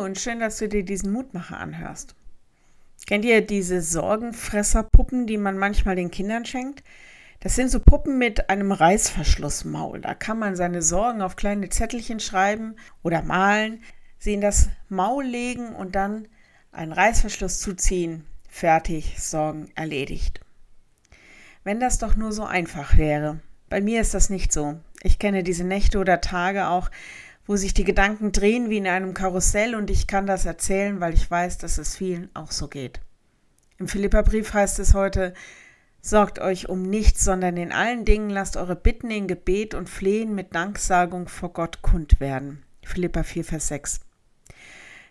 Und schön, dass du dir diesen Mutmacher anhörst. Kennt ihr diese Sorgenfresserpuppen, die man manchmal den Kindern schenkt? Das sind so Puppen mit einem Reißverschlussmaul. Da kann man seine Sorgen auf kleine Zettelchen schreiben oder malen, sie in das Maul legen und dann einen Reißverschluss zuziehen. Fertig, Sorgen erledigt. Wenn das doch nur so einfach wäre. Bei mir ist das nicht so. Ich kenne diese Nächte oder Tage auch, wo sich die Gedanken drehen wie in einem Karussell und ich kann das erzählen, weil ich weiß, dass es vielen auch so geht. Im Philipperbrief heißt es heute, Sorgt euch um nichts, sondern in allen Dingen lasst eure Bitten in Gebet und Flehen mit Danksagung vor Gott kund werden. Philippa 4, Vers 6.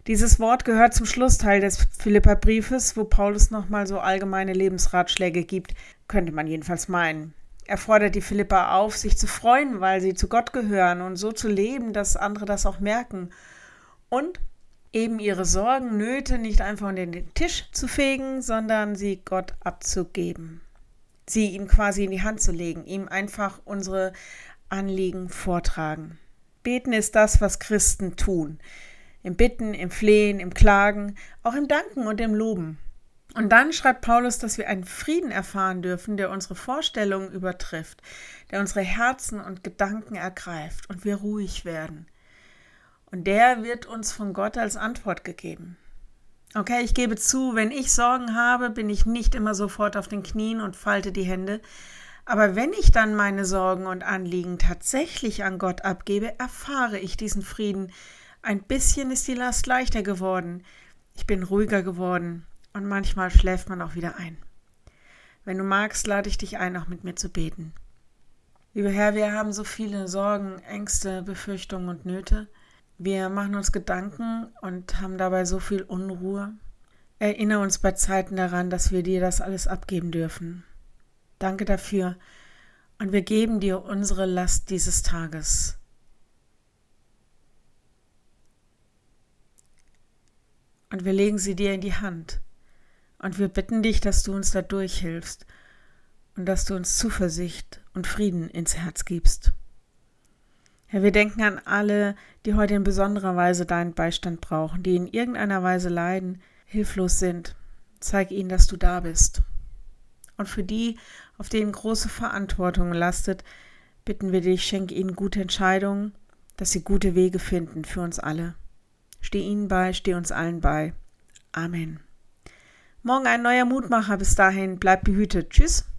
Dieses Wort gehört zum Schlussteil des Philipperbriefes, wo Paulus nochmal so allgemeine Lebensratschläge gibt, könnte man jedenfalls meinen. Er fordert die Philippa auf, sich zu freuen, weil sie zu Gott gehören und so zu leben, dass andere das auch merken. Und eben ihre Sorgen, Nöte nicht einfach unter den Tisch zu fegen, sondern sie Gott abzugeben. Sie ihm quasi in die Hand zu legen, ihm einfach unsere Anliegen vortragen. Beten ist das, was Christen tun. Im Bitten, im Flehen, im Klagen, auch im Danken und im Loben. Und dann schreibt Paulus, dass wir einen Frieden erfahren dürfen, der unsere Vorstellungen übertrifft, der unsere Herzen und Gedanken ergreift und wir ruhig werden. Und der wird uns von Gott als Antwort gegeben. Okay, ich gebe zu, wenn ich Sorgen habe, bin ich nicht immer sofort auf den Knien und falte die Hände. Aber wenn ich dann meine Sorgen und Anliegen tatsächlich an Gott abgebe, erfahre ich diesen Frieden. Ein bisschen ist die Last leichter geworden. Ich bin ruhiger geworden und manchmal schläft man auch wieder ein. Wenn du magst, lade ich dich ein, auch mit mir zu beten. Lieber Herr, wir haben so viele Sorgen, Ängste, Befürchtungen und Nöte. Wir machen uns Gedanken und haben dabei so viel Unruhe. Erinnere uns bei Zeiten daran, dass wir dir das alles abgeben dürfen. Danke dafür und wir geben dir unsere Last dieses Tages. Und wir legen sie dir in die Hand. Und wir bitten dich, dass du uns da durchhilfst und dass du uns Zuversicht und Frieden ins Herz gibst. Herr, wir denken an alle, die heute in besonderer Weise deinen Beistand brauchen, die in irgendeiner Weise leiden, hilflos sind. Zeig ihnen, dass du da bist. Und für die, auf denen große Verantwortung lastet, bitten wir dich, schenk ihnen gute Entscheidungen, dass sie gute Wege finden für uns alle. Steh ihnen bei, steh uns allen bei. Amen. Morgen ein neuer Mutmacher. Bis dahin, bleibt behütet. Tschüss.